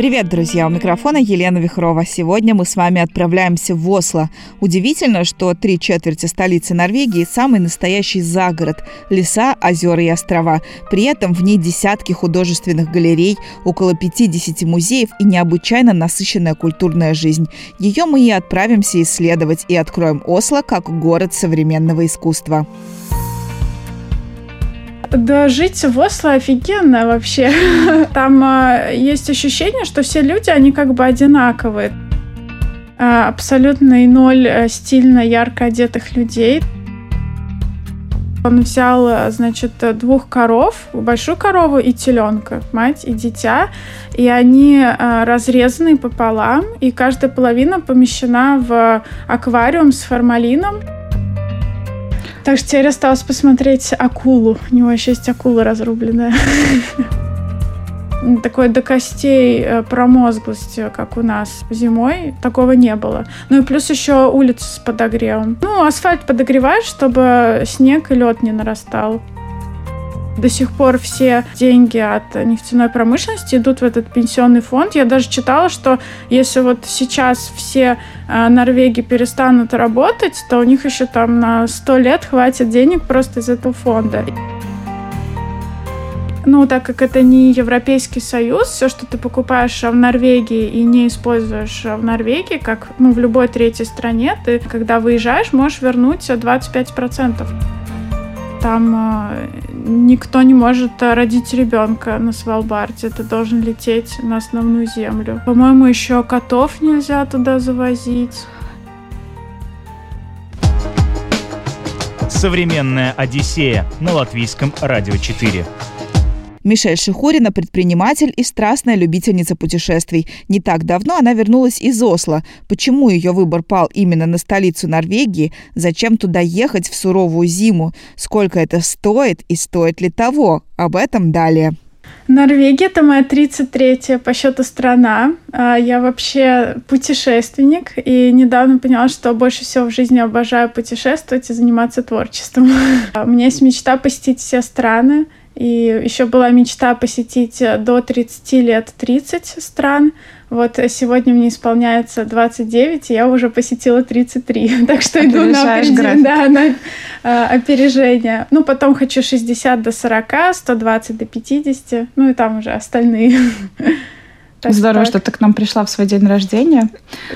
Привет, друзья! У микрофона Елена Вихрова. Сегодня мы с вами отправляемся в Осло. Удивительно, что три четверти столицы Норвегии – самый настоящий загород – леса, озера и острова. При этом в ней десятки художественных галерей, около 50 музеев и необычайно насыщенная культурная жизнь. Ее мы и отправимся исследовать и откроем Осло как город современного искусства. Да, жить в Осло офигенно вообще. Там э, есть ощущение, что все люди, они как бы одинаковые. Э, абсолютный ноль э, стильно ярко одетых людей. Он взял, значит, двух коров, большую корову и теленка, мать и дитя, и они э, разрезаны пополам, и каждая половина помещена в аквариум с формалином. Так что теперь осталось посмотреть акулу. У него еще есть акула разрубленная. Такой до костей э, промозглости, как у нас зимой, такого не было. Ну и плюс еще улица с подогревом. Ну, асфальт подогреваешь, чтобы снег и лед не нарастал. До сих пор все деньги от нефтяной промышленности идут в этот пенсионный фонд. Я даже читала, что если вот сейчас все э, норвеги перестанут работать, то у них еще там на 100 лет хватит денег просто из этого фонда. Ну, так как это не Европейский Союз, все, что ты покупаешь в Норвегии и не используешь в Норвегии, как ну, в любой третьей стране, ты, когда выезжаешь, можешь вернуть 25%. Там э, никто не может э, родить ребенка на Свалбарде. Ты должен лететь на основную землю. По-моему, еще котов нельзя туда завозить. Современная Одиссея на латвийском радио 4. Мишель Шихурина – предприниматель и страстная любительница путешествий. Не так давно она вернулась из Осло. Почему ее выбор пал именно на столицу Норвегии? Зачем туда ехать в суровую зиму? Сколько это стоит и стоит ли того? Об этом далее. Норвегия – это моя 33-я по счету страна. А, я вообще путешественник и недавно поняла, что больше всего в жизни обожаю путешествовать и заниматься творчеством. У меня есть мечта посетить все страны – и еще была мечта посетить э, до 30 лет 30 стран. Вот сегодня мне исполняется 29, и я уже посетила 33. Так что иду на опережение. Да, на э, опережение. Ну, потом хочу 60 до 40, 120 до 50. Ну и там уже остальные. Так Здорово, так. что ты к нам пришла в свой день рождения.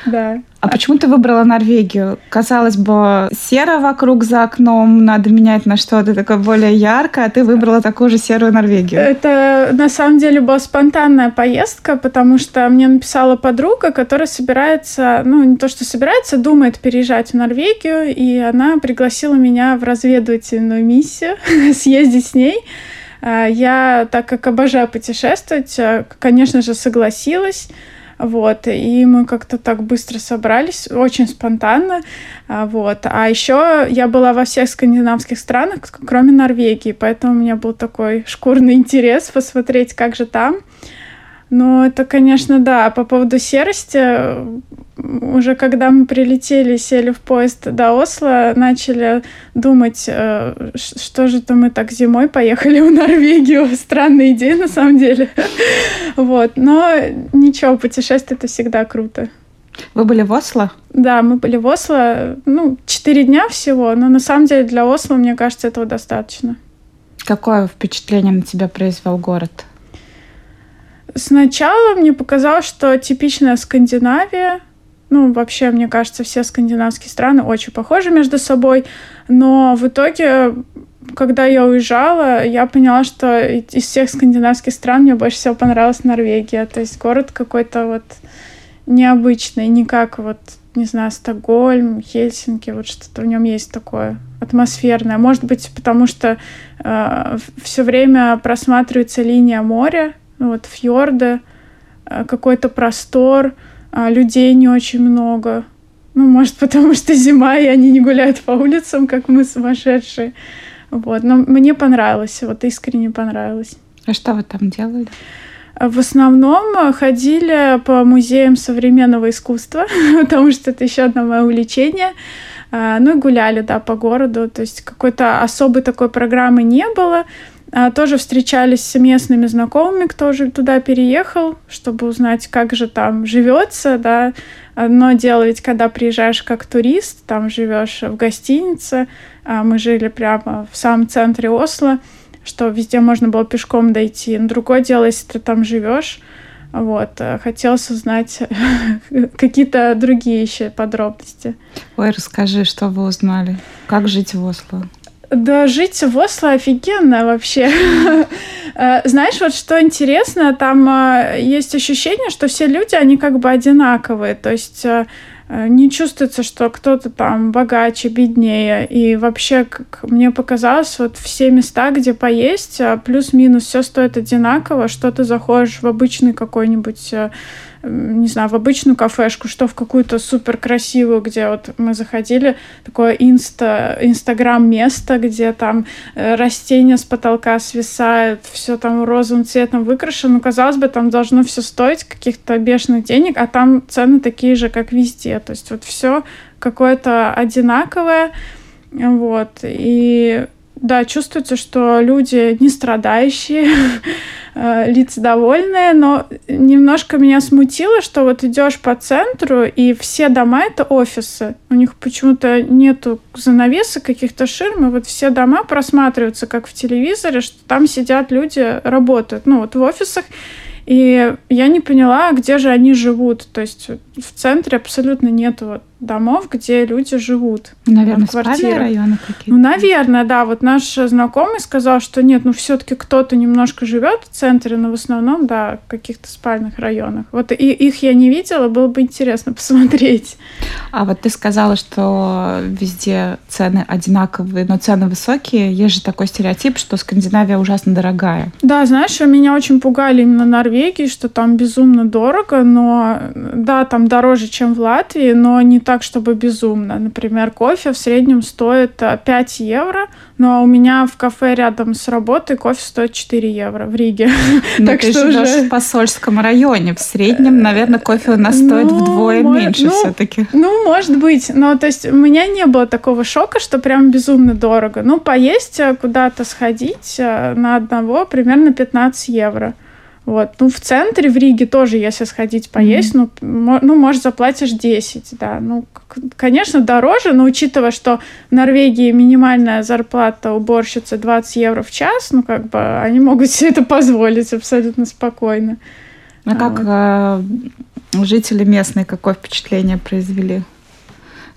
Да. А почему ты выбрала Норвегию? Казалось бы, серо вокруг за окном, надо менять на что-то такое более яркое, а ты выбрала такую же серую Норвегию. Это на самом деле была спонтанная поездка, потому что мне написала подруга, которая собирается, ну не то что собирается, думает переезжать в Норвегию, и она пригласила меня в разведывательную миссию съездить с ней. А, я, так как обожаю путешествовать, а, конечно же, согласилась. Вот, и мы как-то так быстро собрались, очень спонтанно, а, вот. А еще я была во всех скандинавских странах, кроме Норвегии, поэтому у меня был такой шкурный интерес посмотреть, как же там. Ну, это, конечно, да. По поводу серости, уже когда мы прилетели, сели в поезд до Осло, начали думать, э, что же то мы так зимой поехали в Норвегию. Странная идея, на самом деле. Вот. Но ничего, путешествие — это всегда круто. Вы были в Осло? Да, мы были в Осло. Ну, четыре дня всего, но на самом деле для Осло, мне кажется, этого достаточно. Какое впечатление на тебя произвел город? Сначала мне показалось, что типичная Скандинавия, ну, вообще, мне кажется, все скандинавские страны очень похожи между собой, но в итоге, когда я уезжала, я поняла, что из всех скандинавских стран мне больше всего понравилась Норвегия. То есть город какой-то вот необычный, не как вот, не знаю, Стокгольм, Хельсинки, вот что-то в нем есть такое атмосферное. Может быть, потому что э, все время просматривается линия моря, ну, вот фьорды, э, какой-то простор, а людей не очень много. Ну, может, потому что зима, и они не гуляют по улицам, как мы сумасшедшие. Вот. Но мне понравилось, вот искренне понравилось. А что вы там делали? В основном ходили по музеям современного искусства, потому что это еще одно мое увлечение. А, ну и гуляли, да, по городу. То есть какой-то особой такой программы не было. А, тоже встречались с местными знакомыми, кто уже туда переехал, чтобы узнать, как же там живется, да. Одно дело ведь, когда приезжаешь как турист, там живешь в гостинице. А мы жили прямо в самом центре Осло, что везде можно было пешком дойти. Другое дело, если ты там живешь, вот, э, хотелось узнать какие-то другие еще подробности. Ой, расскажи, что вы узнали? Как жить в Осло? Да, жить в Осло офигенно вообще. Э, знаешь, вот что интересно, там э, есть ощущение, что все люди, они как бы одинаковые. То есть не чувствуется, что кто-то там богаче, беднее. И вообще, как мне показалось, вот все места, где поесть, плюс-минус все стоит одинаково, что ты заходишь в обычный какой-нибудь не знаю, в обычную кафешку, что в какую-то супер красивую, где вот мы заходили, такое инста, инстаграм место, где там э, растения с потолка свисают, все там розовым цветом выкрашено. Ну, казалось бы, там должно все стоить каких-то бешеных денег, а там цены такие же, как везде. То есть вот все какое-то одинаковое. Вот. И да, чувствуется, что люди не страдающие, э, лица довольные, но немножко меня смутило, что вот идешь по центру, и все дома это офисы. У них почему-то нету занавесок, каких-то ширм, и вот все дома просматриваются, как в телевизоре, что там сидят люди, работают. Ну, вот в офисах и я не поняла, где же они живут. То есть в центре абсолютно нету вот домов, где люди живут. Наверное, спальные районы какие-то. Ну, наверное, да. Вот наш знакомый сказал, что нет, ну все-таки кто-то немножко живет в центре, но в основном, да, в каких-то спальных районах. Вот и их я не видела, было бы интересно посмотреть. А вот ты сказала, что везде цены одинаковые, но цены высокие. Есть же такой стереотип, что Скандинавия ужасно дорогая. Да, знаешь, меня очень пугали именно Норвегии, что там безумно дорого, но да, там дороже, чем в Латвии, но не так, чтобы безумно. Например, кофе в среднем стоит 5 э, евро, но у меня в кафе рядом с работой кофе стоит 4 евро в Риге. Но так ты что живешь уже... в посольском районе. В среднем, наверное, кофе у нас стоит ну, вдвое мой... меньше ну, все-таки. Ну, может быть. Но то есть у меня не было такого шока, что прям безумно дорого. Ну, поесть э, куда-то сходить э, на одного примерно 15 евро. Вот. Ну, в центре, в Риге тоже, если сходить поесть, mm-hmm. ну, ну, может, заплатишь 10, да. Ну, конечно, дороже, но учитывая, что в Норвегии минимальная зарплата уборщицы 20 евро в час, ну, как бы, они могут себе это позволить абсолютно спокойно. А, а как вот. а, жители местные какое впечатление произвели?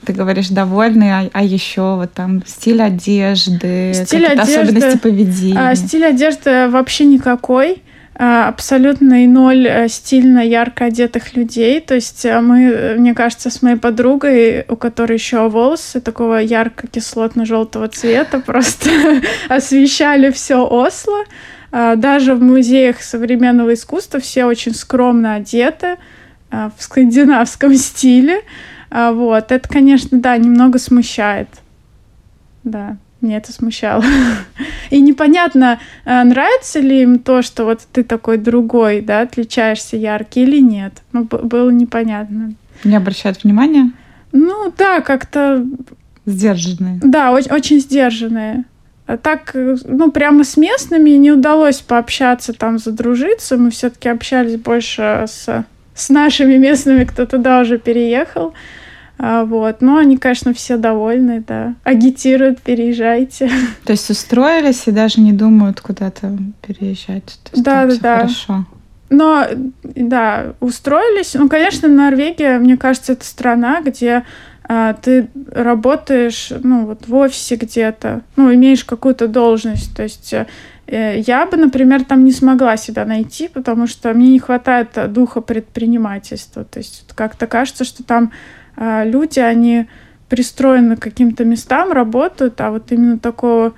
Ты говоришь, довольны, а, а еще вот там стиль одежды, стиль одежды, особенности поведения. А, стиль одежды вообще никакой. А, абсолютный ноль э, стильно ярко одетых людей. То есть э, мы, мне кажется, с моей подругой, у которой еще волосы такого ярко-кислотно-желтого цвета, просто освещали все Осло. А, даже в музеях современного искусства все очень скромно одеты а, в скандинавском стиле. Вот. Это, конечно, да, немного смущает. Да. Меня это смущало. И непонятно, э, нравится ли им то, что вот ты такой другой, да, отличаешься яркий или нет. Ну, было непонятно. Не обращают внимания? Ну, да, как-то... Сдержанные. Да, очень, очень сдержанные. А так, ну, прямо с местными не удалось пообщаться, там, задружиться. Мы все-таки общались больше с, с нашими местными, кто туда уже переехал. А, вот. Но они, конечно, все довольны, да. Агитируют, переезжайте. То есть устроились и даже не думают куда-то переезжать. То есть да, да, да. Хорошо. Но, да, устроились. Ну, конечно, Норвегия, мне кажется, это страна, где а, ты работаешь, ну, вот в офисе где-то, ну, имеешь какую-то должность. То есть э, я бы, например, там не смогла себя найти, потому что мне не хватает духа предпринимательства. То есть как-то кажется, что там люди, они пристроены к каким-то местам, работают, а вот именно такого,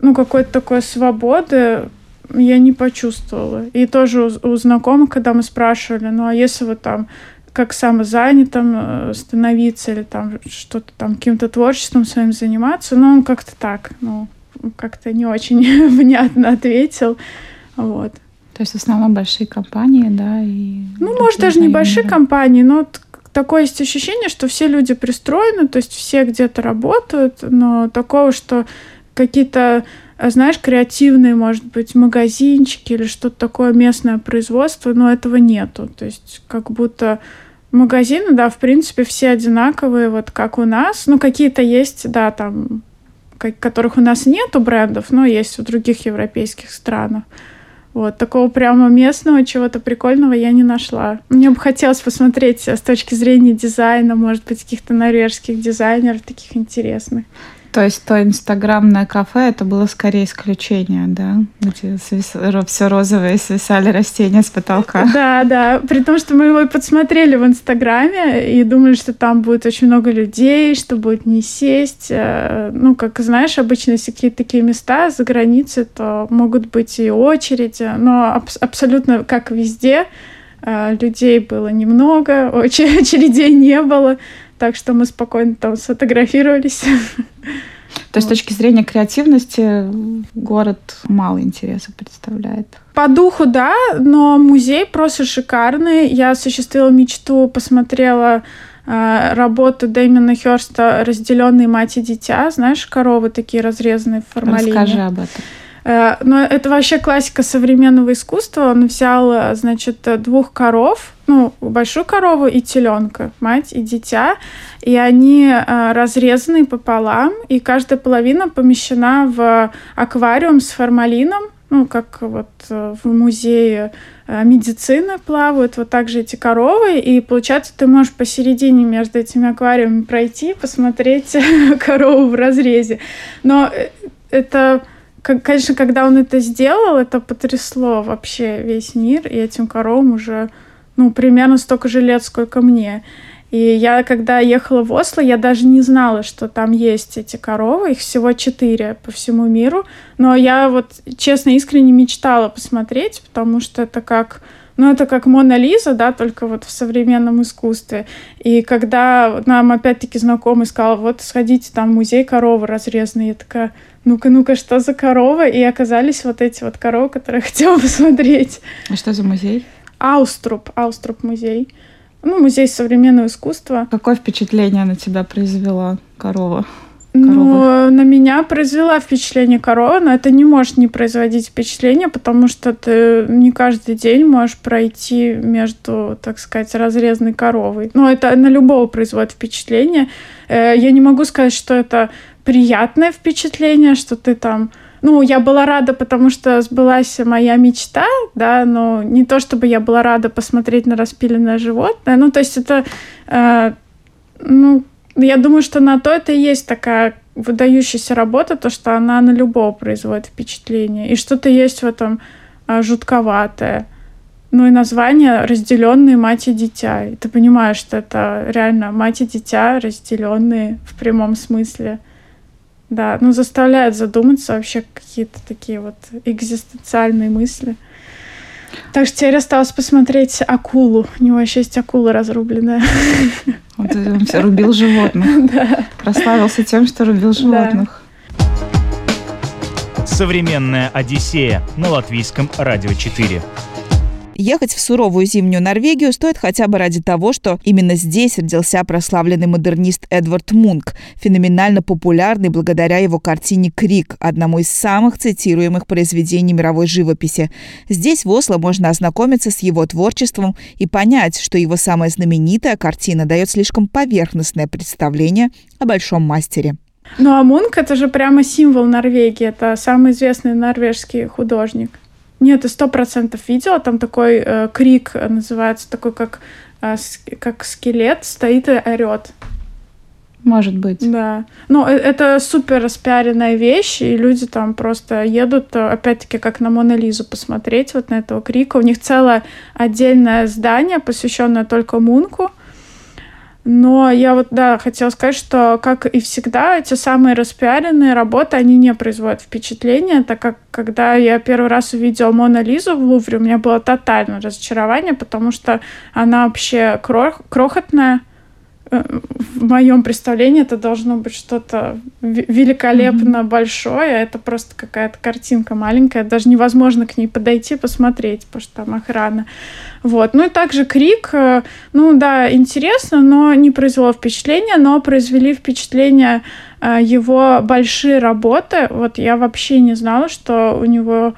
ну, какой-то такой свободы я не почувствовала. И тоже у, у знакомых, когда мы спрашивали, ну, а если вот там как самозанятым э, становиться или там что-то там каким-то творчеством своим заниматься, ну, он как-то так, ну, как-то не очень внятно ответил, вот. То есть в основном большие компании, да, и... Ну, может, даже небольшие компании, но такое есть ощущение, что все люди пристроены, то есть все где-то работают, но такого, что какие-то знаешь, креативные, может быть, магазинчики или что-то такое местное производство, но этого нету. То есть как будто магазины, да, в принципе, все одинаковые, вот как у нас. Ну, какие-то есть, да, там, которых у нас нету брендов, но есть в других европейских странах. Вот, такого прямо местного чего-то прикольного я не нашла. Мне бы хотелось посмотреть с точки зрения дизайна, может быть, каких-то норвежских дизайнеров таких интересных. То есть то инстаграмное кафе, это было скорее исключение, да? Где свис... все розовое, свисали растения с потолка. Да, да. При том, что мы его подсмотрели в инстаграме и думали, что там будет очень много людей, что будет не сесть. Э, ну, как знаешь, обычно, если какие-то такие места за границей, то могут быть и очереди, но аб- абсолютно как везде, э, людей было немного, очередей не было. Так что мы спокойно там сфотографировались. То есть с точки зрения креативности город мало интереса представляет. По духу, да, но музей просто шикарный. Я осуществила мечту, посмотрела э, работу Дэймона Хёрста «Разделенные мать и дитя». Знаешь, коровы такие разрезанные в формалине. Расскажи об этом. Э, но это вообще классика современного искусства. Он взял, значит, двух коров, ну, большую корову и теленка, мать и дитя, и они э, разрезаны пополам, и каждая половина помещена в аквариум с формалином, ну, как вот э, в музее медицины плавают, вот так же эти коровы, и получается, ты можешь посередине между этими аквариумами пройти, посмотреть корову в разрезе. Но это конечно, когда он это сделал, это потрясло вообще весь мир, и этим коровам уже, ну, примерно столько же лет, сколько мне. И я, когда ехала в Осло, я даже не знала, что там есть эти коровы. Их всего четыре по всему миру. Но я вот, честно, искренне мечтала посмотреть, потому что это как... Ну, это как Мона Лиза, да, только вот в современном искусстве. И когда нам опять-таки знакомый сказал, вот сходите, там музей коровы разрезанный, я такая, ну-ка, ну-ка, что за корова? И оказались вот эти вот коровы, которые я хотела посмотреть. А что за музей? Ауструп, Ауструп музей. Ну, музей современного искусства. Какое впечатление на тебя произвела корова? Ну, на меня произвела впечатление корова, но это не может не производить впечатление, потому что ты не каждый день можешь пройти между, так сказать, разрезанной коровой. Ну, это на любого производит впечатление. Э, я не могу сказать, что это приятное впечатление, что ты там... Ну, я была рада, потому что сбылась моя мечта, да, но не то, чтобы я была рада посмотреть на распиленное животное. Ну, то есть это... Э, ну, я думаю, что на то это и есть такая выдающаяся работа, то, что она на любого производит впечатление. И что-то есть в этом э, жутковатое. Ну и название «Разделенные мать и дитя». И ты понимаешь, что это реально мать и дитя, разделенные в прямом смысле. Да, ну заставляет задуматься вообще какие-то такие вот экзистенциальные мысли. Так что теперь осталось посмотреть акулу. У него еще есть акула разрубленная. Вот он все рубил животных. Да. Прославился тем, что рубил животных. Современная Одиссея на латвийском радио 4. Ехать в суровую зимнюю Норвегию стоит хотя бы ради того, что именно здесь родился прославленный модернист Эдвард Мунк, феноменально популярный благодаря его картине «Крик», одному из самых цитируемых произведений мировой живописи. Здесь, в Осло, можно ознакомиться с его творчеством и понять, что его самая знаменитая картина дает слишком поверхностное представление о большом мастере. Ну а Мунк это же прямо символ Норвегии. Это самый известный норвежский художник. Нет, сто процентов видела. Там такой э, крик э, называется, такой как, э, как скелет стоит и орет. Может быть. Да. Ну, э, это супер распиаренная вещь, и люди там просто едут, э, опять-таки, как на Мона Лизу посмотреть вот на этого крика. У них целое отдельное здание, посвященное только Мунку. Но я вот, да, хотела сказать, что, как и всегда, эти самые распиаренные работы, они не производят впечатления, так как, когда я первый раз увидела Мона Лизу в Лувре, у меня было тотальное разочарование, потому что она вообще крох крохотная, в моем представлении это должно быть что-то великолепно mm-hmm. большое. Это просто какая-то картинка маленькая. Даже невозможно к ней подойти, посмотреть, потому что там охрана. Вот. Ну и также Крик, э, ну да, интересно, но не произвело впечатления, но произвели впечатление э, его большие работы. Вот я вообще не знала, что у него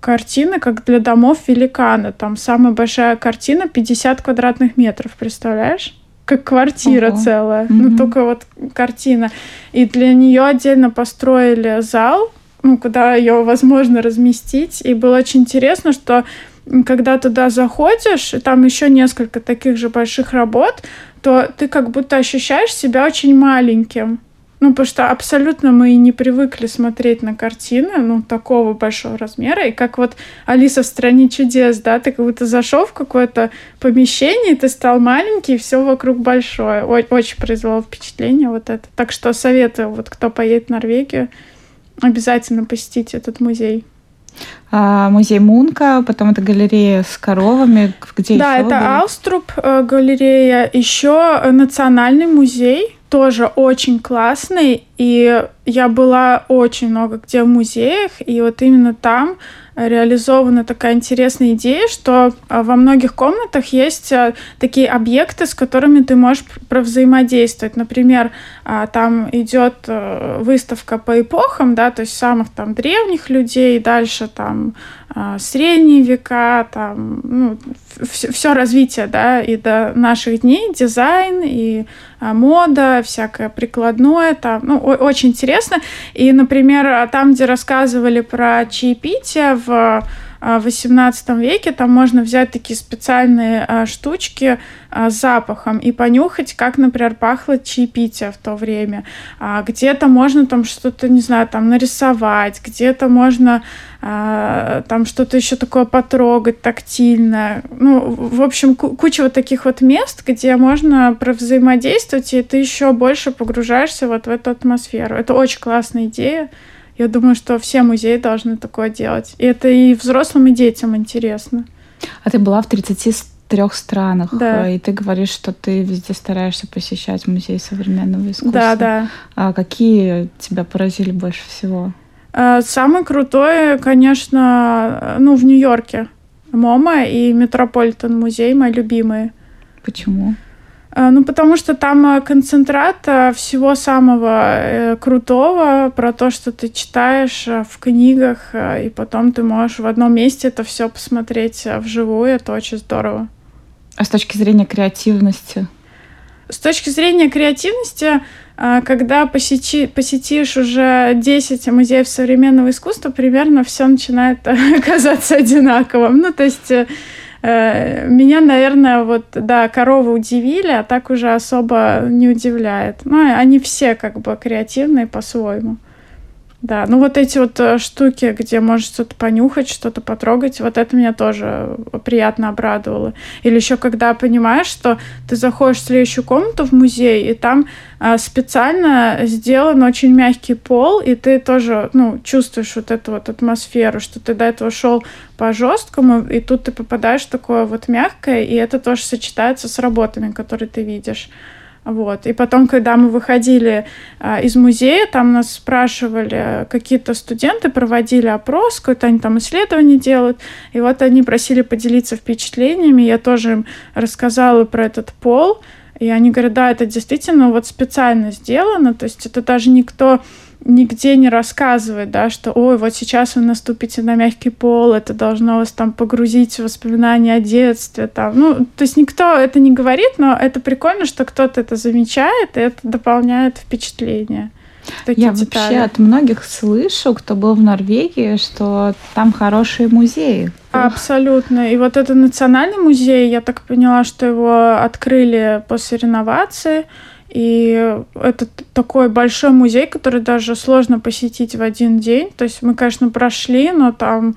картины, как для домов великана. Там самая большая картина 50 квадратных метров, представляешь? Как квартира Ого. целая. Mm-hmm. Ну, только вот картина. И для нее отдельно построили зал, ну, куда ее возможно разместить. И было очень интересно, что когда туда заходишь, и там еще несколько таких же больших работ, то ты как будто ощущаешь себя очень маленьким. Ну, потому что абсолютно мы не привыкли смотреть на картины, ну, такого большого размера. И как вот Алиса в «Стране чудес», да, ты как будто зашел в какое-то помещение, и ты стал маленький, и все вокруг большое. О- очень произвело впечатление вот это. Так что советую, вот кто поедет в Норвегию, обязательно посетить этот музей. А, музей Мунка, потом это галерея с коровами. Где да, это были? Ауструб э, галерея. Еще Национальный музей тоже очень классный, и я была очень много где в музеях, и вот именно там реализована такая интересная идея, что а, во многих комнатах есть а, такие объекты, с которыми ты можешь взаимодействовать. Например, а, там идет э, выставка по эпохам, да, то есть самых там древних людей, дальше там средние века, там, ну, все развитие, да, и до наших дней, дизайн и мода, всякое прикладное, там, ну, очень интересно. И, например, там, где рассказывали про чаепитие в XVIII веке там можно взять такие специальные а, штучки а, с запахом и понюхать, как, например, пахло чаепитие в то время. А, где-то можно там что-то, не знаю, там нарисовать, где-то можно а, там что-то еще такое потрогать тактильно. Ну, в общем, куча вот таких вот мест, где можно взаимодействовать, и ты еще больше погружаешься вот в эту атмосферу. Это очень классная идея. Я думаю, что все музеи должны такое делать. И это и взрослым, и детям интересно. А ты была в 33 странах, да. и ты говоришь, что ты везде стараешься посещать музей современного искусства. Да, да. А какие тебя поразили больше всего? А, самый крутой, конечно, ну, в Нью-Йорке. MoMA и Метрополитен музей, мои любимые. Почему? Э, ну, потому что там э, концентрат э, всего самого крутого про то, что ты читаешь в книгах, и потом ты можешь в одном месте это все посмотреть вживую. Это очень здорово. А с точки зрения креативности? С точки зрения креативности, когда посети, посетишь уже 10 музеев современного искусства, примерно все начинает казаться одинаковым. Ну, то есть меня, наверное, вот, да, коровы удивили, а так уже особо не удивляет. Ну, они все как бы креативные по-своему. Да, ну вот эти вот э, штуки, где можешь что-то понюхать, что-то потрогать, вот это меня тоже приятно обрадовало. Или еще когда понимаешь, что ты заходишь в следующую комнату в музей, и там а, специально сделан очень мягкий пол, и ты тоже, ну, чувствуешь вот эту вот атмосферу, что ты до этого шел по жесткому, и тут ты попадаешь в такое вот мягкое, и это тоже сочетается с работами, которые ты видишь. Вот. И потом, когда мы выходили а, из музея, там нас спрашивали, какие-то студенты проводили опрос, какое-то они там исследование делают, и вот они просили поделиться впечатлениями, я тоже им рассказала про этот пол, и они говорят, да, это действительно вот специально сделано, то есть это даже никто нигде не рассказывает, да, что, ой, вот сейчас вы наступите на мягкий пол, это должно вас там погрузить в воспоминания о детстве, там, ну, то есть никто это не говорит, но это прикольно, что кто-то это замечает, и это дополняет впечатление. Я детали. вообще от многих слышу, кто был в Норвегии, что там хорошие музеи. Абсолютно. И вот это национальный музей, я так поняла, что его открыли после реновации. И это такой большой музей, который даже сложно посетить в один день. То есть мы, конечно, прошли, но там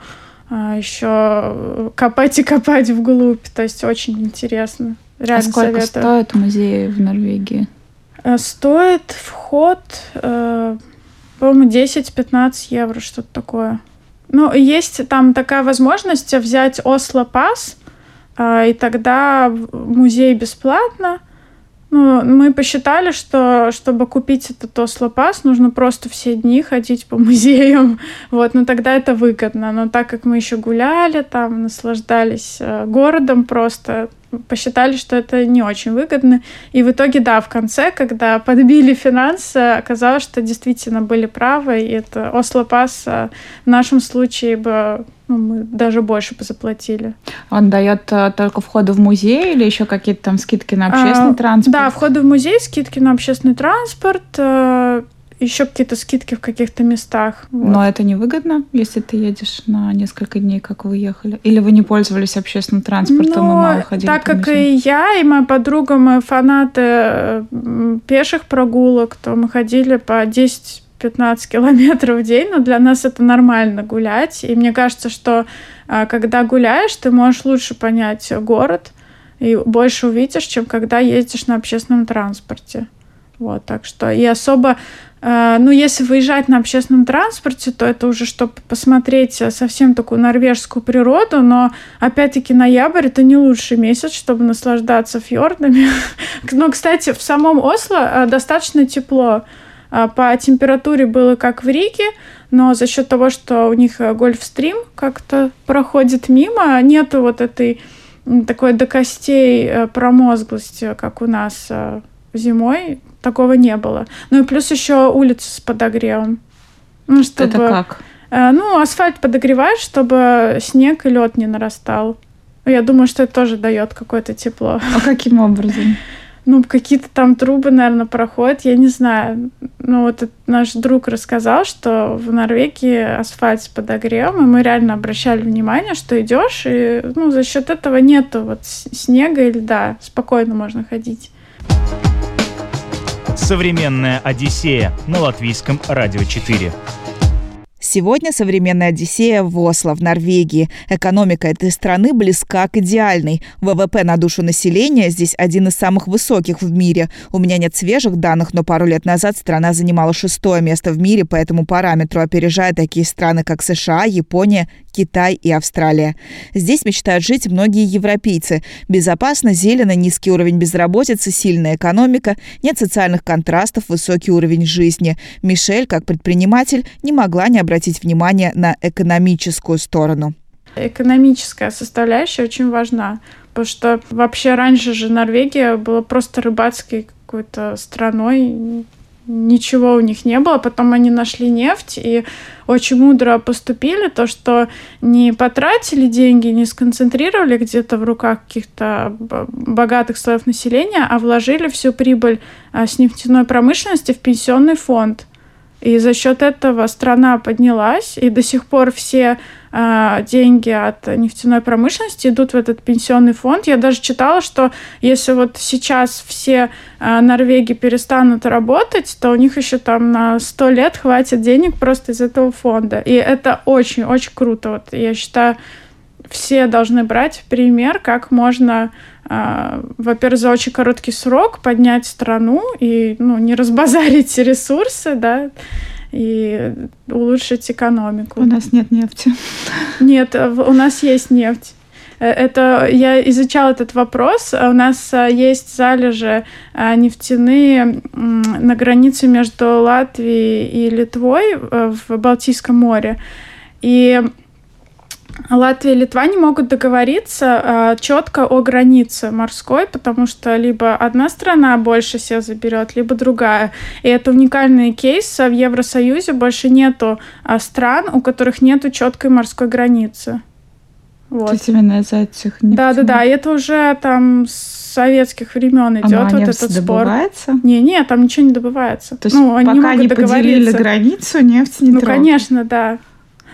а, еще копать и копать вглубь. То есть очень интересно. Реально а сколько советую. стоит музей в Норвегии? Э, стоит вход, э, по-моему, 10-15 евро, что-то такое. Ну, есть там такая возможность взять Осло Пас, э, и тогда музей бесплатно – Ну, мы посчитали, что чтобы купить этот Осло-пас, нужно просто все дни ходить по музеям. Вот, но тогда это выгодно. Но так как мы еще гуляли там, наслаждались э, городом просто, посчитали, что это не очень выгодно. И в итоге, да, в конце, когда подбили финансы, оказалось, что действительно были правы. И это Осло-пас э, в нашем случае бы ну, мы даже больше бы заплатили. Он дает uh, только входы в музей или еще какие-то там скидки на общественный а, транспорт? Да, входы в музей, скидки на общественный транспорт, uh, еще какие-то скидки в каких-то местах. Вот. Но это невыгодно, если ты едешь на несколько дней, как вы ехали? Или вы не пользовались общественным транспортом Но, и мало ходили Так как и я, и моя подруга, мы фанаты пеших прогулок, то мы ходили по 10 15 километров в день, но для нас это нормально гулять. И мне кажется, что а, когда гуляешь, ты можешь лучше понять город и больше увидишь, чем когда ездишь на общественном транспорте. Вот, так что и особо, э, ну, если выезжать на общественном транспорте, то это уже чтобы посмотреть совсем такую норвежскую природу, но опять-таки ноябрь это не лучший месяц, чтобы наслаждаться фьордами. но, кстати, в самом Осло э, достаточно тепло. А, по температуре было как в Риге, но за счет того, что у них э, гольфстрим как-то проходит мимо, нету вот этой такой до костей э, промозглости, как у нас э, зимой, такого не было. Ну и плюс еще улицы с подогревом. Ну, чтобы, Это как? Ну, асфальт подогреваешь, чтобы снег и лед не нарастал. Я думаю, что это тоже дает какое-то тепло. А каким образом? ну, какие-то там трубы, наверное, проходят, я не знаю. Ну, вот наш друг рассказал, что в Норвегии асфальт с подогревом, и мы реально обращали внимание, что идешь, и, ну, за счет этого нету вот снега и льда, спокойно можно ходить. Современная Одиссея на латвийском радио 4. Сегодня современная Одиссея в Осло, в Норвегии. Экономика этой страны близка к идеальной. ВВП на душу населения здесь один из самых высоких в мире. У меня нет свежих данных, но пару лет назад страна занимала шестое место в мире по этому параметру, опережая такие страны, как США, Япония, Китай и Австралия. Здесь мечтают жить многие европейцы. Безопасно, зелено, низкий уровень безработицы, сильная экономика, нет социальных контрастов, высокий уровень жизни. Мишель, как предприниматель, не могла не обратить внимание на экономическую сторону. Экономическая составляющая очень важна, потому что вообще раньше же Норвегия была просто рыбацкой какой-то страной, ничего у них не было. Потом они нашли нефть и очень мудро поступили, то, что не потратили деньги, не сконцентрировали где-то в руках каких-то богатых слоев населения, а вложили всю прибыль а, с нефтяной промышленности в пенсионный фонд. И за счет этого страна поднялась, и до сих пор все э, деньги от нефтяной промышленности идут в этот пенсионный фонд. Я даже читала, что если вот сейчас все э, Норвеги перестанут работать, то у них еще там на сто лет хватит денег просто из этого фонда. И это очень-очень круто. Вот я считаю, все должны брать пример, как можно а, во-первых, за очень короткий срок поднять страну и ну, не разбазарить ресурсы, да, и улучшить экономику. У нас нет нефти. Нет, у нас есть нефть. Э, это я изучала этот вопрос. У нас а, есть залежи а, нефтяные на границе между Латвией и Литвой э, в Балтийском море. И Латвия и Литва не могут договориться э, а, четко о границе морской, потому что либо одна страна больше себя заберет, либо другая. И это уникальный кейс. В Евросоюзе больше нету э, стран, у которых нету четкой морской границы. Вот. То есть именно из-за этих Да, да, да. И это уже там с советских времен идет а вот этот добывается? спор. Не, не, там ничего не добывается. То есть ну, они пока не поделили границу, нефть не Ну, трогают. конечно, да.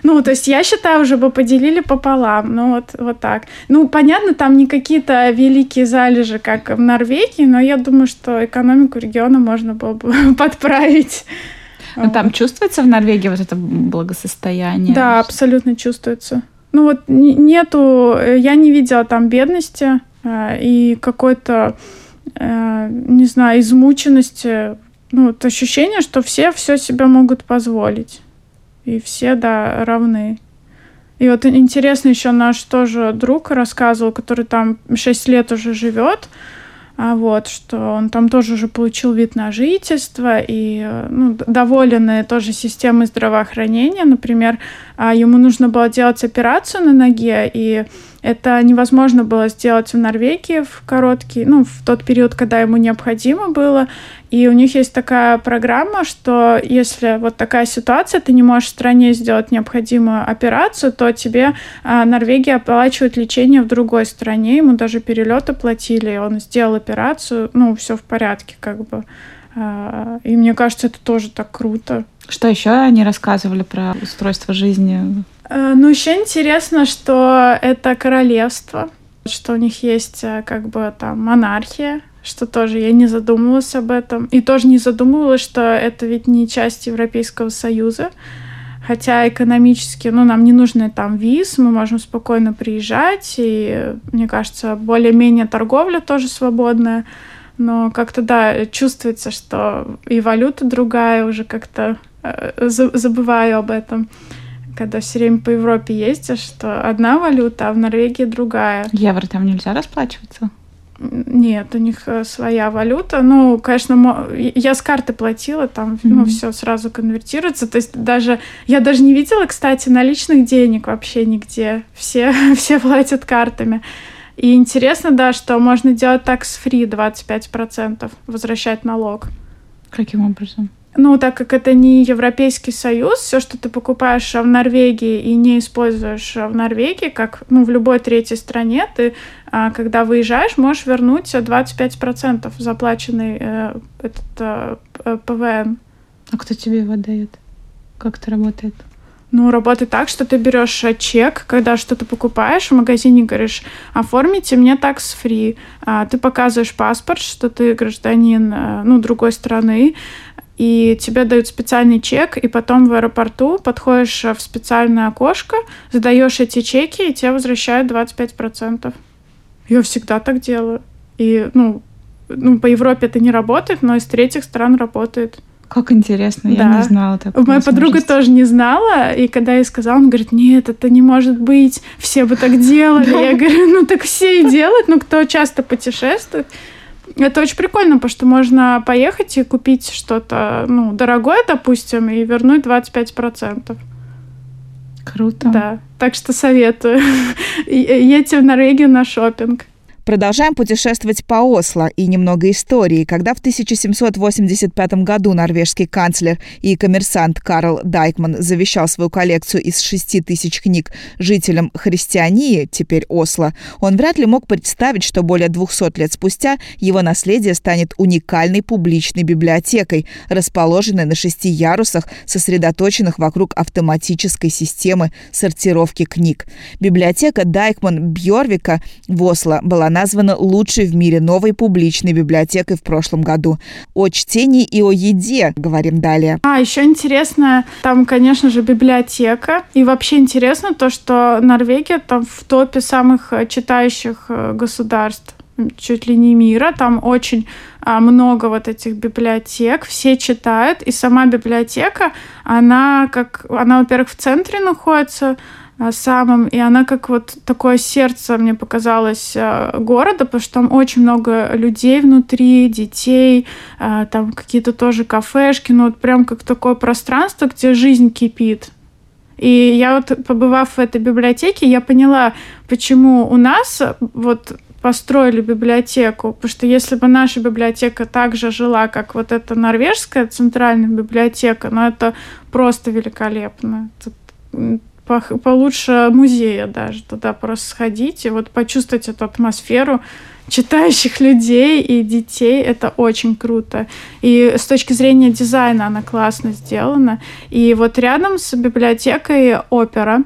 Ну, то есть я считаю, уже бы поделили пополам. Ну, вот, вот так. Ну, понятно, там не какие-то великие залежи, как в Норвегии, но я думаю, что экономику региона можно было бы подправить. Но вот. там чувствуется в Норвегии вот это благосостояние? Да, абсолютно чувствуется. Ну вот нету, я не видела там бедности э, и какой-то, э, не знаю, измученности. Ну, вот ощущение, что все все себя могут позволить и все, да, равны. И вот интересно еще наш тоже друг рассказывал, который там 6 лет уже живет. а вот, что он там тоже уже получил вид на жительство и ну, доволен тоже системой здравоохранения. Например, а ему нужно было делать операцию на ноге, и это невозможно было сделать в Норвегии в короткий, ну, в тот период, когда ему необходимо было. И у них есть такая программа, что если вот такая ситуация, ты не можешь в стране сделать необходимую операцию, то тебе а, Норвегия оплачивает лечение в другой стране. Ему даже перелет оплатили, он сделал операцию, ну, все в порядке, как бы. А, и мне кажется, это тоже так круто. Что еще они рассказывали про устройство жизни ну, еще интересно, что это королевство, что у них есть э, как бы там монархия, что тоже я не задумывалась об этом. И тоже не задумывалась, что это ведь не часть Европейского Союза. Хотя экономически, ну, нам не нужны там виз, мы можем спокойно приезжать, и, мне кажется, более-менее торговля тоже свободная. Но как-то, да, чувствуется, что и валюта другая, уже как-то э, забываю об этом когда все время по Европе ездишь, что одна валюта, а в Норвегии другая. Евро там нельзя расплачиваться? Нет, у них э, своя валюта. Ну, конечно, я с карты платила, там mm-hmm. ну, все сразу конвертируется. То есть даже я даже не видела, кстати, наличных денег вообще нигде. Все, все платят картами. И интересно, да, что можно делать так с фри 25%, возвращать налог. Каким образом? Ну, так как это не Европейский Союз, все, что ты покупаешь в Норвегии и не используешь в Норвегии, как ну, в любой третьей стране, ты, а, когда выезжаешь, можешь вернуть 25% заплаченный э, этот э, ПВН. А кто тебе его дает? Как это работает? Ну, работает так, что ты берешь э, чек, когда что-то покупаешь в магазине, говоришь, оформите мне такс фри. А, ты показываешь паспорт, что ты гражданин, ну, другой страны и тебе дают специальный чек, и потом в аэропорту подходишь в специальное окошко, задаешь эти чеки, и тебе возвращают 25%. Я всегда так делаю. И, ну, ну, по Европе это не работает, но из третьих стран работает. Как интересно, да. я не знала такого. Моя подруга тоже не знала, и когда я сказала, он говорит, нет, это не может быть, все бы так делали. Я говорю, ну так все и делают, ну кто часто путешествует. Это очень прикольно, потому что можно поехать и купить что-то, ну, дорогое, допустим, и вернуть 25%. Круто. Да. Так что советую. Едьте в Норвегию на шопинг. Продолжаем путешествовать по Осло и немного истории. Когда в 1785 году норвежский канцлер и коммерсант Карл Дайкман завещал свою коллекцию из 6 тысяч книг жителям христиании, теперь Осло, он вряд ли мог представить, что более 200 лет спустя его наследие станет уникальной публичной библиотекой, расположенной на шести ярусах, сосредоточенных вокруг автоматической системы сортировки книг. Библиотека Дайкман Бьорвика в Осло была названа лучшей в мире новой публичной библиотекой в прошлом году. О чтении и о еде говорим далее. А, еще интересно, там, конечно же, библиотека. И вообще интересно то, что Норвегия там в топе самых э, читающих э, государств чуть ли не мира. Там очень а, много вот этих библиотек, все читают, и сама библиотека, она как, она, во-первых, в центре находится, самым, и она как вот такое сердце, мне показалось, а, города, потому что там очень много людей внутри, детей, а, там какие-то тоже кафешки, ну вот прям как такое пространство, где жизнь кипит. И я вот, побывав в этой библиотеке, я поняла, почему у нас вот построили библиотеку, потому что если бы наша библиотека также жила, как вот эта норвежская центральная библиотека, ну это просто великолепно. Это получше музея даже туда просто сходить и вот почувствовать эту атмосферу читающих людей и детей. Это очень круто. И с точки зрения дизайна она классно сделана. И вот рядом с библиотекой опера,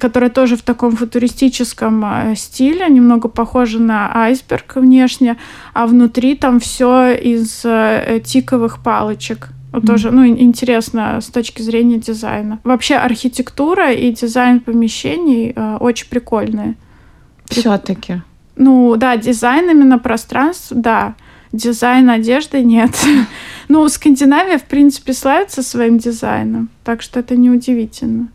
которая тоже в таком футуристическом э, стиле, немного похожа на айсберг внешне, а внутри там все из э, тиковых палочек. Вот тоже, ну, интересно с точки зрения дизайна. Вообще архитектура и дизайн помещений э, очень прикольные. Все-таки. Ну, да, дизайн именно пространств, да. Дизайн одежды нет. ну, Скандинавия, в принципе, славится своим дизайном, так что это неудивительно.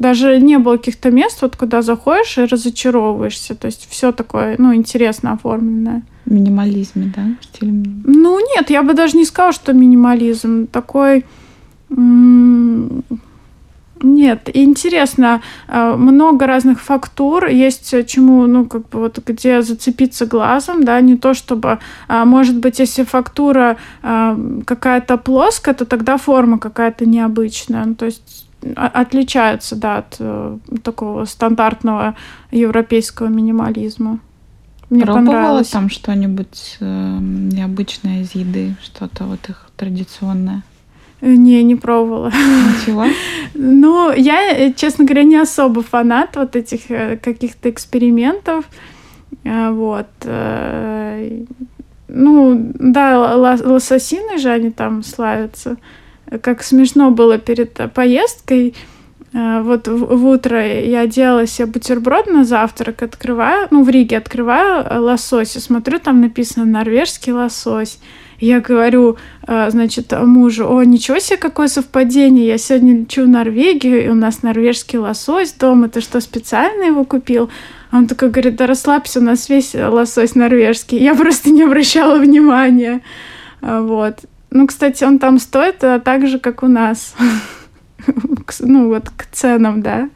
Даже не было каких-то мест, вот куда заходишь и разочаровываешься. То есть все такое, ну, интересно оформленное. минимализме, да? Стиле... Ну, нет, я бы даже не сказала, что минимализм. Такой... Нет, интересно, а, много разных фактур, есть чему, ну, как бы вот где зацепиться глазом, да, не то чтобы, а, может быть, если фактура а, какая-то плоская, то тогда форма какая-то необычная, ну, то есть отличается, да, от э, такого стандартного европейского минимализма. Мне Пробовала понравилось. там что-нибудь э, необычное из еды, что-то вот их традиционное? Э, не, не пробовала. Ничего? Ну, я, э, честно говоря, не особо фанат вот этих э, каких-то экспериментов. Вот. Ну, да, лососины же они там славятся. Как смешно было перед поездкой. Вот в утро я делала себе бутерброд на завтрак, открываю, ну, в Риге открываю лосось и смотрю, там написано «норвежский лосось». Я говорю, э, значит, мужу, о, ничего себе, какое совпадение, я сегодня лечу в Норвегию, и у нас норвежский лосось дома, ты что, специально его купил? А он такой говорит, да расслабься, у нас весь лосось норвежский. Я просто не обращала внимания. Вот. Ну, кстати, он там стоит а, так же, как у нас. ну, вот к ценам, да.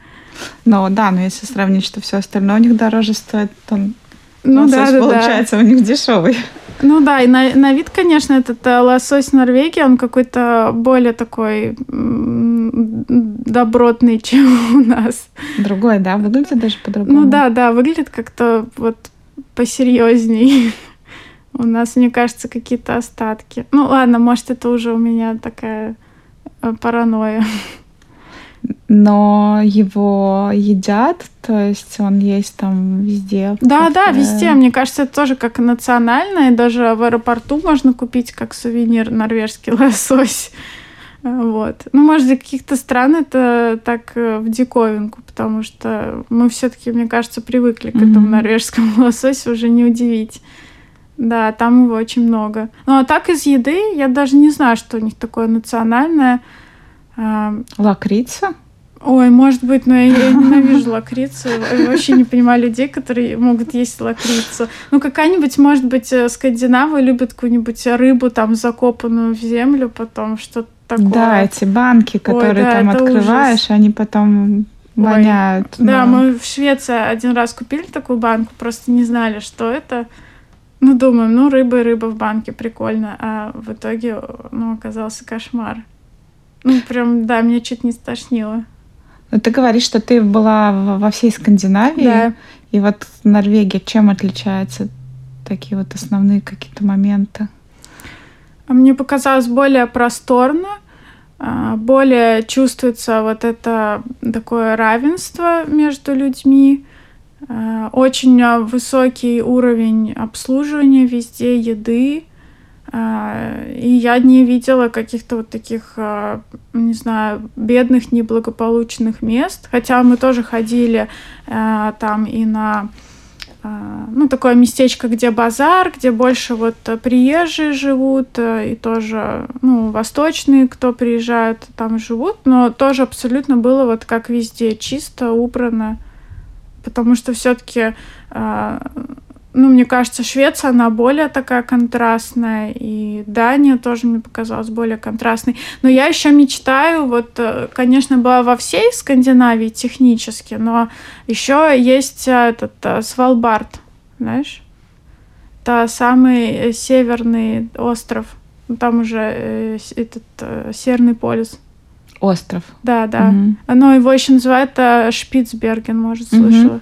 Ну, да, но если сравнить, что все остальное у них дороже стоит, то ну, лосось, да, да, получается, да. у них дешевый. Ну да, и на, на вид, конечно, этот э, лосось Норвегии, он какой-то более такой добротный, чем у нас. Другой, да? Выглядит даже по-другому. Ну да, да, выглядит как-то вот посерьезней. У нас, мне кажется, какие-то остатки. Ну ладно, может, это уже у меня такая э, паранойя но его едят, то есть он есть там везде. Да, да, везде. Мне кажется, это тоже как национальное. Даже в аэропорту можно купить как сувенир норвежский лосось. Вот. Ну, может, для каких-то стран это так э, в диковинку, потому что мы все-таки, мне кажется, привыкли к этому mm-hmm. норвежскому лососю, уже не удивить. Да, там его очень много. Ну, а так из еды я даже не знаю, что у них такое национальное. Лакрица? Ой, может быть, но я, я ненавижу лакрицу. Я вообще не понимаю людей, которые могут есть лакрицу. Ну, какая-нибудь, может быть, э, скандинавы любят какую-нибудь рыбу там закопанную в землю, потом что-то такое. Да, эти банки, которые Ой, да, там открываешь, ужас. они потом воняют. Ой. Да, мы в Швеции один раз купили такую банку, просто не знали, что это. Ну, думаем, ну, рыба и рыба в банке, прикольно. А в итоге, ну, оказался кошмар. Ну, прям, да, меня чуть не стошнило. Ну, ты говоришь, что ты была во всей Скандинавии. Да. И вот Норвегия чем отличается? Такие вот основные какие-то моменты. А мне показалось более просторно, а, более чувствуется вот это такое равенство между людьми, очень высокий уровень обслуживания везде, еды, а, и я не видела каких-то вот таких, не знаю, бедных, неблагополучных мест. Хотя мы тоже ходили там и на ну, такое местечко, где базар, где больше вот приезжие живут, и тоже, ну, восточные, кто приезжают, там живут, но тоже абсолютно было вот как везде, чисто, убрано, потому что все-таки ну, мне кажется, Швеция, она более такая контрастная, и Дания тоже мне показалась более контрастной. Но я еще мечтаю, вот, э, конечно, была во всей Скандинавии технически, но еще есть э, этот э, Свалбард, знаешь? Это самый северный остров. Там уже этот Северный полюс. Остров. Да, да. Угу. Но его еще называют Шпицберген, может, слышала. Угу.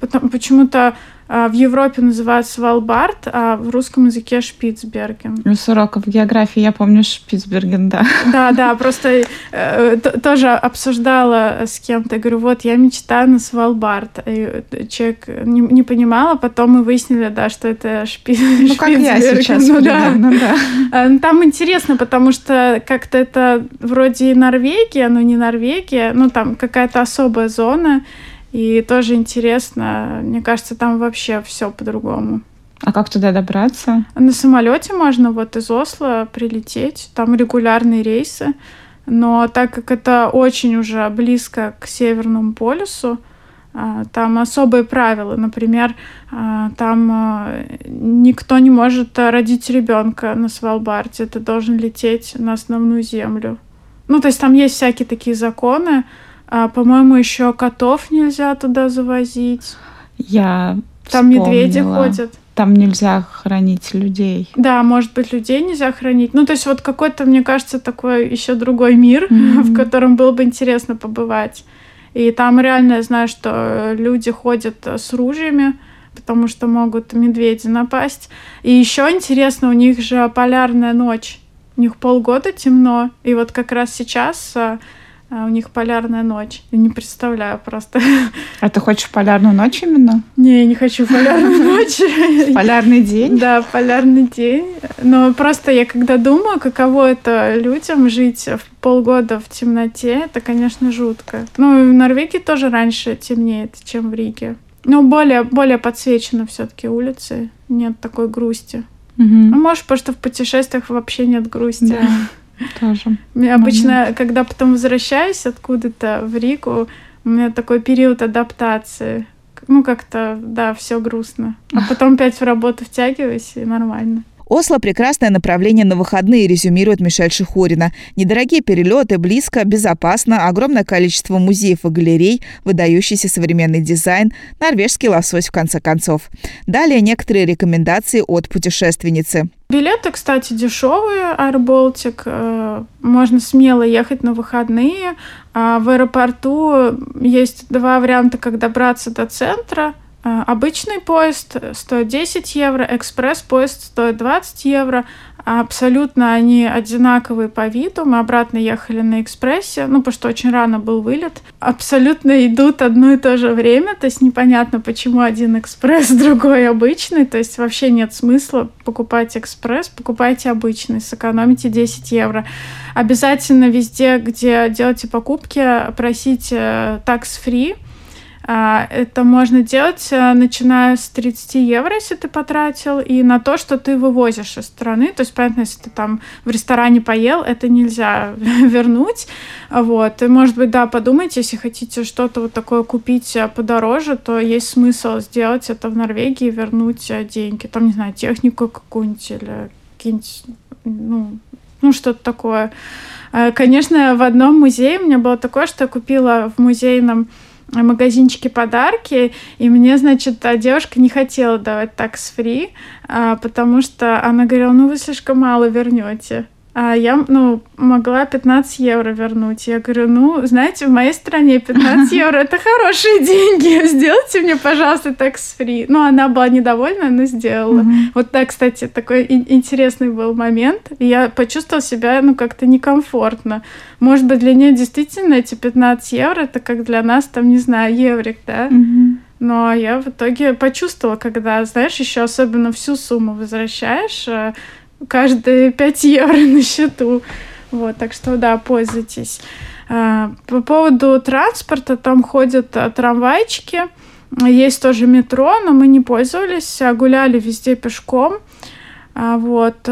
Потому, почему-то в Европе называют Свалбард, а в русском языке Шпицберген. Ну, с уроков географии я помню Шпицберген, да. Да, да, просто э, тоже обсуждала с кем-то, говорю, вот я мечтаю на Свалбард. И человек не, не понимал, а потом мы выяснили, да, что это Шпи... Ну, как я сейчас, ну, да. Ну, да. А, ну, там интересно, потому что как-то это вроде Норвегия, но не Норвегия, ну, там какая-то особая зона, и тоже интересно, мне кажется, там вообще все по-другому. А как туда добраться? На самолете можно вот из Осло прилететь, там регулярные рейсы, но так как это очень уже близко к Северному полюсу, А, там особые правила. Например, а, там а, никто не может родить ребенка на Свалбарде. Ты должен лететь на основную землю. Ну, то есть там есть всякие такие законы. По-моему, еще котов нельзя туда завозить. Я Там медведи ходят. Там нельзя хранить людей. Да, может быть, людей нельзя хранить. Ну, то есть вот какой-то, мне кажется, такой еще другой мир, mm-hmm. в котором было бы интересно побывать. И там реально я знаю, что люди ходят с ружьями, потому что могут медведи напасть. И еще интересно, у них же полярная ночь. У них полгода темно. И вот как раз сейчас а, у них полярная ночь. Я не представляю просто. А ты хочешь полярную ночь именно? Не, я не хочу полярную ночь. Полярный день? Да, полярный день. Но просто я когда думаю, каково это людям жить в полгода в темноте, это, конечно, жутко. Ну, в Норвегии тоже раньше темнеет, чем в Риге. Но более, более подсвечены все-таки улицы. Нет такой грусти. Угу. Ну, может, потому что в путешествиях вообще нет грусти. Да. Тоже. Обычно, момент. когда потом возвращаюсь откуда-то в Ригу, у меня такой период адаптации. Ну, как-то, да, все грустно. А потом опять в работу втягиваюсь, и нормально. Осло – прекрасное направление на выходные, резюмирует Мишель Шихурина. Недорогие перелеты, близко, безопасно, огромное количество музеев и галерей, выдающийся современный дизайн, норвежский лосось в конце концов. Далее некоторые рекомендации от путешественницы. Билеты, кстати, дешевые, Air э, Можно смело ехать на выходные. А в аэропорту есть два варианта, как добраться до центра – обычный поезд стоит 10 евро, экспресс-поезд стоит 20 евро. Абсолютно они одинаковые по виду. Мы обратно ехали на экспрессе, ну, потому что очень рано был вылет. Абсолютно идут одно и то же время, то есть непонятно, почему один экспресс, другой обычный. То есть вообще нет смысла покупать экспресс, покупайте обычный, сэкономите 10 евро. Обязательно везде, где делаете покупки, просите tax-free, а, это можно делать, э, начиная с 30 евро, если ты потратил, и на то, что ты вывозишь из страны. То есть, понятно, если ты там в ресторане поел, это нельзя вернуть. Вот. И, может быть, да, подумайте, если хотите что-то вот такое купить э, подороже, то есть смысл сделать это в Норвегии вернуть э, деньги. Там, не знаю, технику какую-нибудь или какие-нибудь, ну, ну, что-то такое. Конечно, в одном музее у меня было такое, что я купила в музейном магазинчике подарки, и мне, значит, та девушка не хотела давать такс фри, а, потому что она говорила, ну вы слишком мало вернете а я, ну, могла 15 евро вернуть. Я говорю, ну, знаете, в моей стране 15 евро — это хорошие деньги. Сделайте мне, пожалуйста, tax-free. Ну, она была недовольна, но сделала. Вот так, кстати, такой интересный был момент. Я почувствовала себя, ну, как-то некомфортно. Может быть, для нее действительно эти 15 евро — это как для нас, там, не знаю, еврик, да? Но я в итоге почувствовала, когда, знаешь, еще особенно всю сумму возвращаешь, э, каждые 5 евро на счету. Вот, так что да, пользуйтесь. А, по поводу транспорта, там ходят а, трамвайчики, есть тоже метро, но мы не пользовались, а гуляли везде пешком. Вот,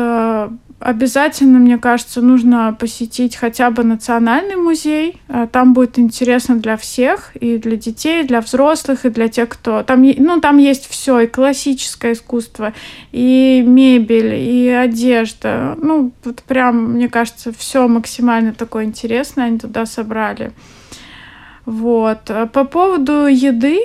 обязательно, мне кажется, нужно посетить хотя бы национальный музей. А, там будет интересно для всех, и для детей, и для взрослых, и для тех, кто... Там, ну, там есть все, и классическое искусство, и мебель, и одежда. Ну, вот прям, мне кажется, все максимально такое интересное они туда собрали. Вот. А по поводу еды,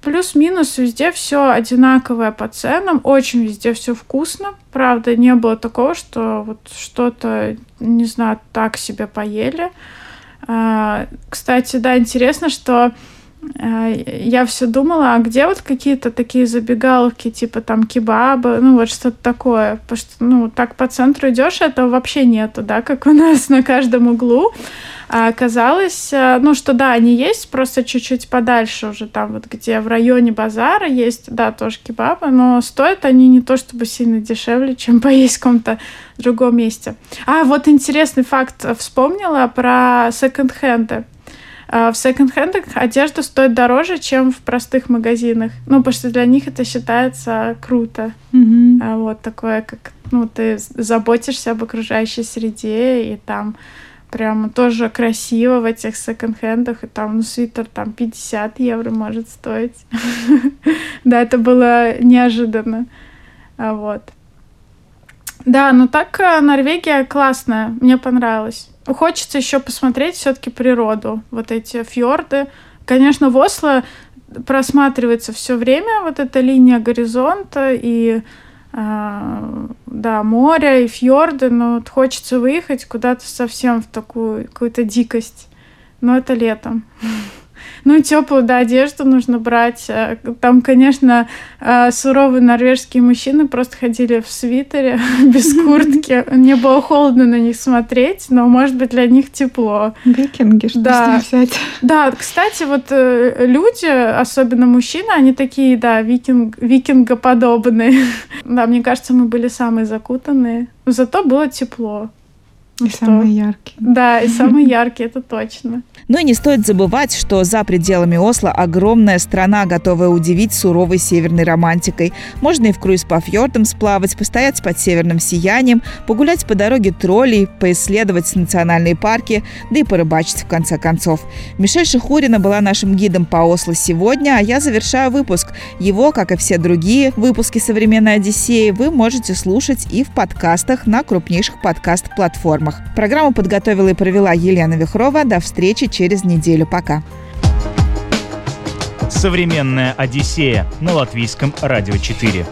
Плюс-минус везде все одинаковое по ценам, очень везде все вкусно. Правда, не было такого, что вот что-то, не знаю, так себе поели. А, кстати, да, интересно, что а, я все думала, а где вот какие-то такие забегаловки, типа там кебабы, ну вот что-то такое. Потому что, ну, так по центру идешь, этого вообще нету, да, как у нас на каждом углу. А оказалось, э, ну, что да, они есть, просто чуть-чуть подальше уже там вот, где в районе базара есть, да, тоже кебабы, но стоят они не то чтобы сильно дешевле, чем поесть в каком-то другом месте. А, вот интересный факт вспомнила про секонд-хенды. В секонд-хендах одежда стоит дороже, чем в простых магазинах. Ну, потому что для них это считается круто. Mm-hmm. Вот такое, как, ну, ты заботишься об окружающей среде, и там прямо тоже красиво в этих секонд-хендах, и там, ну, свитер там 50 евро может стоить. Да, это было неожиданно. А вот. Да, ну так э, Норвегия классная, мне понравилось. Хочется еще посмотреть все-таки природу, вот эти фьорды. Конечно, в Осло просматривается все время вот эта линия горизонта и а, да, море и фьорды, но вот хочется выехать куда-то совсем в такую какую-то дикость. Но это летом. Ну, теплую, да, одежду нужно брать. Э, там, конечно, э, суровые норвежские мужчины просто ходили в свитере, без куртки. Мне было холодно на них смотреть, но, может быть, для них тепло. Викинги, что да. взять? Да, кстати, вот э, люди, особенно мужчины, они такие, да, викинг, викингоподобные. Да, мне кажется, мы были самые закутанные. Зато было тепло. И что? самые яркие. Да, и самые яркие, это точно. Ну и не стоит забывать, что за пределами Осло огромная страна, готовая удивить суровой северной романтикой. Можно и в круиз по фьордам сплавать, постоять под северным сиянием, погулять по дороге троллей, поисследовать национальные парки, да и порыбачить в конце концов. Мишель Шихурина была нашим гидом по Осло сегодня, а я завершаю выпуск. Его, как и все другие выпуски «Современной Одиссеи», вы можете слушать и в подкастах на крупнейших подкаст-платформах. Программу подготовила и провела Елена Вихрова. До встречи через неделю. Пока. Современная Одиссея на латвийском радио 4.